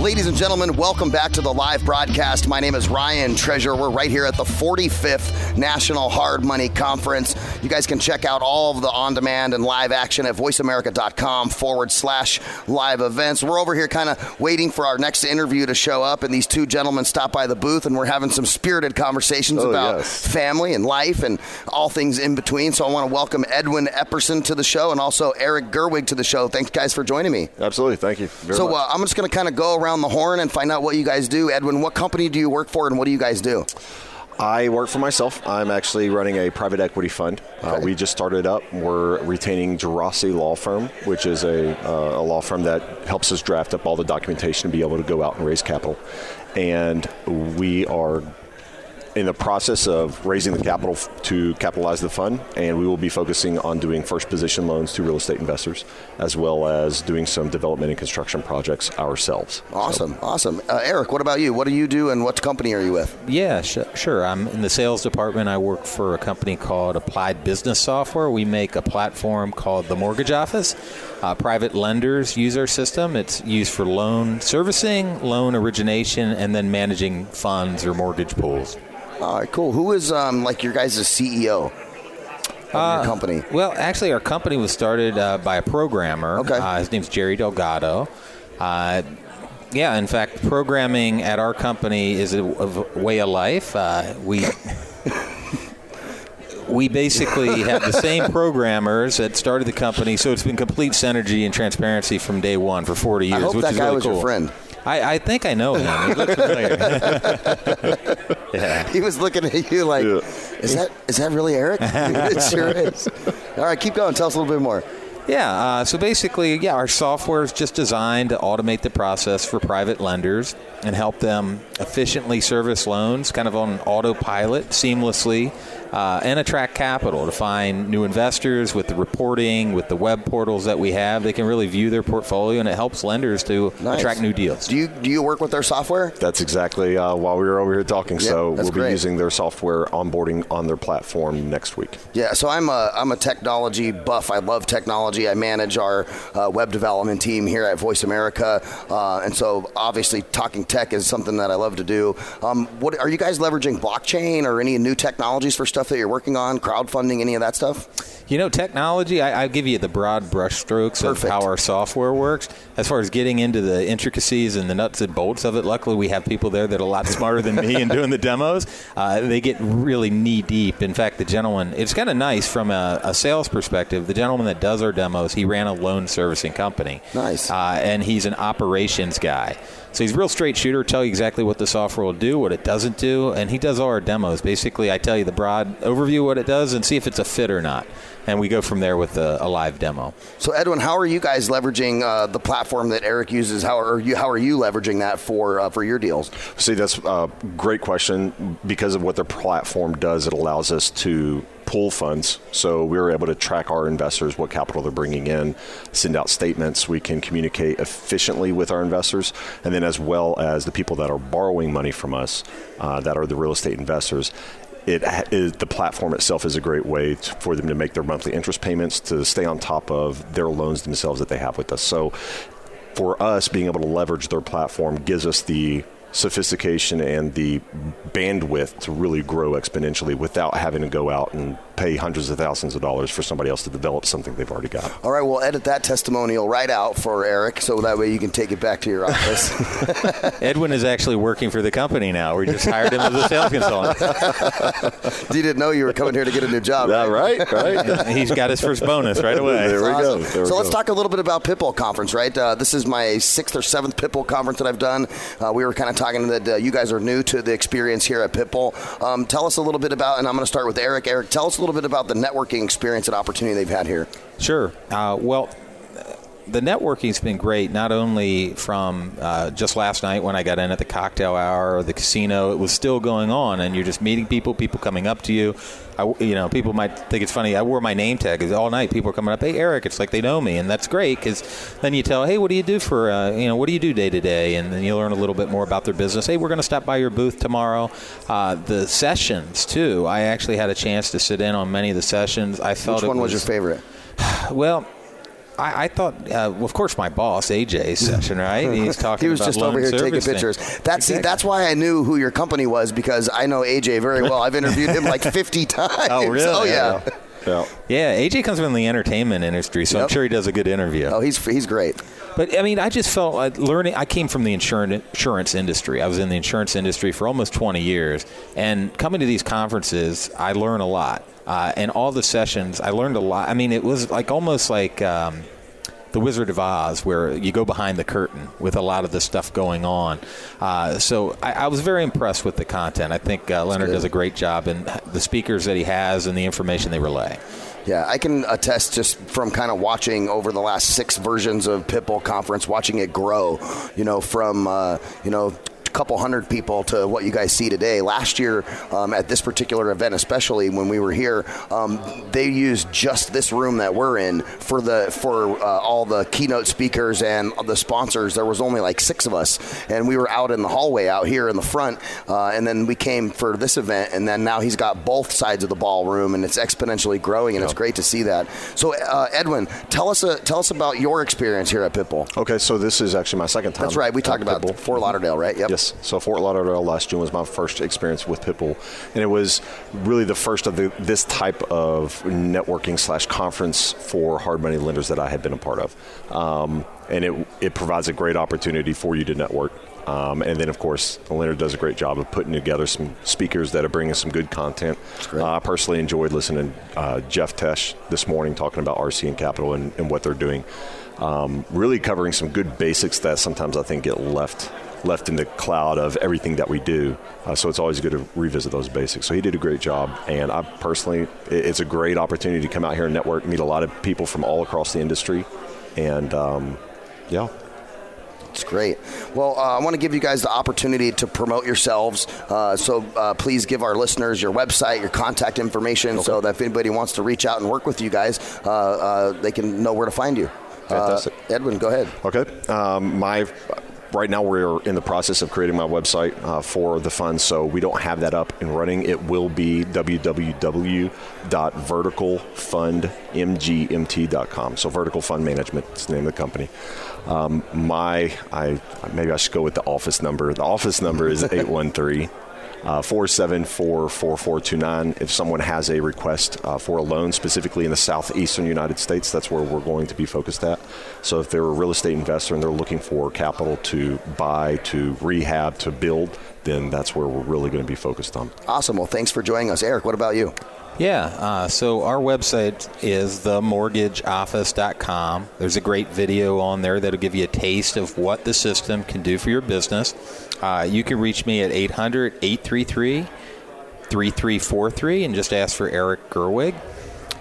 Ladies and gentlemen, welcome back to the live broadcast. My name is Ryan Treasure. We're right here at the 45th National Hard Money Conference. You guys can check out all of the on demand and live action at voiceamerica.com forward slash live events. We're over here kind of waiting for our next interview to show up, and these two gentlemen stop by the booth, and we're having some spirited conversations Oh, about yes. family and life and all things in between. So I want to welcome Edwin Epperson to the show and also Eric Gerwig to the show. Thanks, guys, for joining me. Absolutely. Thank you. Very So uh, I'm just going to kind of go around the horn and find out what you guys do. Edwin, what company do you work for, and what do you guys do? I work for myself. I'm actually running a private equity fund. Uh, we just started up. We're retaining Geraci Law Firm, which is a, uh, a law firm that helps us draft up all the documentation to be able to go out and raise capital. And we are in the process of raising the capital f- to capitalize the fund, and we will be focusing on doing first position loans to real estate investors, as well as doing some development and construction projects ourselves. Awesome, awesome. Uh, Eric, what about you? What do you do, and what company are you with? Yeah, sh- sure. I'm in the sales department. I work for a company called Applied Business Software. We make a platform called the Mortgage Office. Uh, private lenders use our system. It's used for loan servicing, loan origination, and then managing funds or mortgage pools. All right, cool. Who is um, like your guys' CEO of your company? Well, actually, our company was started uh, by a programmer. Okay. Uh, his name's Jerry Delgado. Uh, yeah, in fact, programming at our company is a, a way of life. Uh, we we basically have the same programmers that started the company, so it's been complete synergy and transparency from day one for 40 years. I hope which that is guy really was cool. your friend. I, I think I know him. He looks familiar. yeah. He was looking at you like, Yeah. is that is that really Eric? it sure is. All right, keep going. Tell us a little bit more. Yeah, uh, so basically, yeah, our software is just designed to automate the process for private lenders and help them efficiently service loans, kind of on autopilot, seamlessly, uh, and attract capital to find new investors with the reporting, with the web portals that we have. They can really view their portfolio, and it helps lenders to Nice. attract new deals. Do you do you work with their software? That's exactly uh, while we were over here talking. so we'll be great. using their software onboarding on their platform next week. Yeah, so I'm a I'm a technology buff. I love technology. I manage our uh, web development team here at Voice America, uh, and so obviously talking tech is something that I love to do. Um, what are you guys leveraging blockchain or any new technologies for stuff that you're working on? Crowdfunding, any of that stuff? You know, technology, I, I'll give you the broad brushstrokes of how our software works. As far as getting into the intricacies and the nuts and bolts of it, luckily we have people there that are a lot smarter than me in doing the demos. Uh, they get really knee deep. In fact, the gentleman, it's kind of nice from a, a sales perspective. The gentleman that does our demos, he ran a loan servicing company. Nice. Uh, and he's an operations guy. So he's a real straight shooter, tell you exactly what the software will do, what it doesn't do, and he does all our demos. Basically, I tell you the broad overview of what it does and see if it's a fit or not. And we go from there with a, a live demo. So Edwin, how are you guys leveraging uh, the platform that Eric uses? How are you how are you leveraging that for uh, for your deals? See, that's a great question. Because of what their platform does, it allows us to pool funds. So we were able to track our investors, what capital they're bringing in, send out statements. We can communicate efficiently with our investors, and then as well as the people that are borrowing money from us, uh, that are the real estate investors. It the platform itself is a great way to, for them to make their monthly interest payments, to stay on top of their loans themselves that they have with us. So for us, being able to leverage their platform gives us the sophistication and the bandwidth to really grow exponentially without having to go out and pay hundreds of thousands of dollars for somebody else to develop something they've already got. All right, we'll edit that testimonial right out for Eric, so that way you can take it back to your office. Edwin is actually working for the company now. We just hired him as a sales consultant. you didn't know you were coming here to get a new job. Yeah, right, right. He's got his first bonus right away. There we go. Awesome. There we so let's go. talk a little bit about Pitbull Conference, right? Uh, this is my sixth or seventh Pitbull Conference that I've done. Uh, we were kind of talking that uh, you guys are new to the experience here at Pitbull. Um, tell us a little bit about, and I'm going to start with Eric. Eric, tell us a little bit about the networking experience and opportunity they've had here. Sure. Uh, well, the networking's been great. Not only from uh, just last night when I got in at the cocktail hour or the casino, it was still going on, and you're just meeting people, people coming up to you. I, you know, people might think it's funny. I wore my name tag all night. People are coming up, "Hey, Eric," it's like they know me, and that's great because then you tell, "Hey, what do you do for uh, you know what do you do day to day?" And then you learn a little bit more about their business. Hey, we're going to stop by your booth tomorrow. Uh, the sessions too. I actually had a chance to sit in on many of the sessions. I felt Which one was, was your favorite? Well, I, I thought, uh, of course, my boss AJ session, right? He's talking. he was just over here taking pictures. That's Exactly. that's why I knew who your company was because I know AJ very well. I've interviewed him like 50 times. Oh, really? Oh yeah. Yeah. Yeah, AJ comes from the entertainment industry, so I'm sure he does a good interview. Oh, he's he's great. But I mean, I just felt like learning. I came from the insurance insurance industry. I was in the insurance industry for almost 20 years, and coming to these conferences, I learn a lot. Uh, and all the sessions, I learned a lot. I mean, it was like almost like. Um, the Wizard of Oz, where you go behind the curtain with a lot of the stuff going on. Uh, so I, I was very impressed with the content. I think uh, Leonard does a great job and the speakers that he has and the information they relay. Yeah, I can attest just from kind of watching over the last six versions of Pitbull Conference, watching it grow. You know, from uh, you know. A Couple hundred people to what you guys see today. Last year, um, at this particular event, especially when we were here, um, they used just this room that we're in for the for uh, all the keynote speakers and the sponsors. There was only like six of us, and we were out in the hallway out here in the front. Uh, and then we came for this event, and then now he's got both sides of the ballroom, and it's exponentially growing, and it's great to see that. So, uh, Edwin, tell us uh, tell us about your experience here at Pitbull. Okay, so this is actually my second time. That's right. We talked about Pitbull. Fort Lauderdale, right? Yep. Yes. So Fort Lauderdale last June was my first experience with Pitbull, and it was really the first of the, this type of networking slash conference for hard money lenders that I had been a part of, um, and it it provides a great opportunity for you to network. Um, and then, of course, the lender does a great job of putting together some speakers that are bringing some good content. Uh, I personally enjoyed listening to uh, Jeff Tesch this morning talking about RCN Capital and, and what they're doing. Um, really covering some good basics that sometimes I think get left left in the cloud of everything that we do. Uh, so it's always good to revisit those basics. So he did a great job, and I personally, it, it's a great opportunity to come out here and network, meet a lot of people from all across the industry, and um, yeah. It's great. Well, uh, I want to give you guys the opportunity to promote yourselves. Uh, so uh, please give our listeners your website, your contact information, so that if anybody wants to reach out and work with you guys, uh, uh, they can know where to find you. Fantastic. Edwin, go ahead. Okay. Um, my right now we're in the process of creating my website uh, for the fund, so we don't have that up and running. It will be www.verticalfundmgmt.com. So Vertical Fund Management is the name of the company. Um, my I maybe I should go with the office number. The office number is eight one three. Uh, 474-4429. If someone has a request uh, for a loan, specifically in the southeastern United States, that's where we're going to be focused at. So if they're a real estate investor and they're looking for capital to buy, to rehab, to build, then that's where we're really going to be focused on. Awesome. Well, thanks for joining us. Eric, what about you? Yeah, uh, so our website is themortgageoffice.com. There's a great video on there that'll give you a taste of what the system can do for your business. Uh, you can reach me at 800 833 3343 and just ask for Eric Gerwig.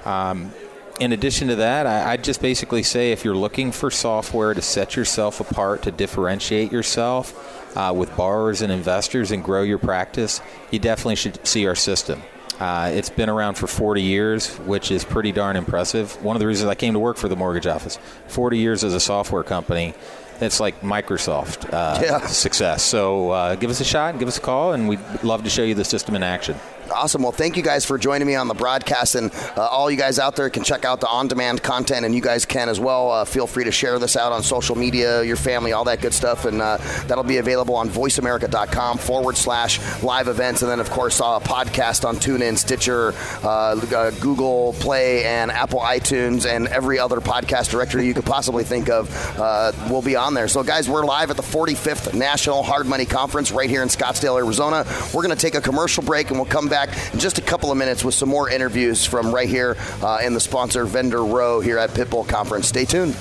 Um, in addition to that, I, I'd just basically say if you're looking for software to set yourself apart, to differentiate yourself uh, with borrowers and investors and grow your practice, you definitely should see our system. Uh, it's been around for 40 years, which is pretty darn impressive. One of the reasons I came to work for the mortgage office 40 years as a software company. That's like Microsoft uh, Yeah. success. So uh, give us a shot, give us a call, and we'd love to show you the system in action. Awesome. Well, thank you guys for joining me on the broadcast. And uh, all you guys out there can check out the on demand content, and you guys can as well. Uh, feel free to share this out on social media, your family, all that good stuff. And uh, that'll be available on voiceamerica.com forward slash live events. And then, of course, uh, a podcast on TuneIn, Stitcher, uh, uh, Google Play, and Apple iTunes, and every other podcast directory you could possibly think of uh, will be on there. So, guys, we're live at the 45th National Hard Money Conference right here in Scottsdale, Arizona. We're going to take a commercial break, and we'll come back in just a couple of minutes with some more interviews from right here uh, in the sponsor vendor row here at Pitbull Conference. Stay tuned.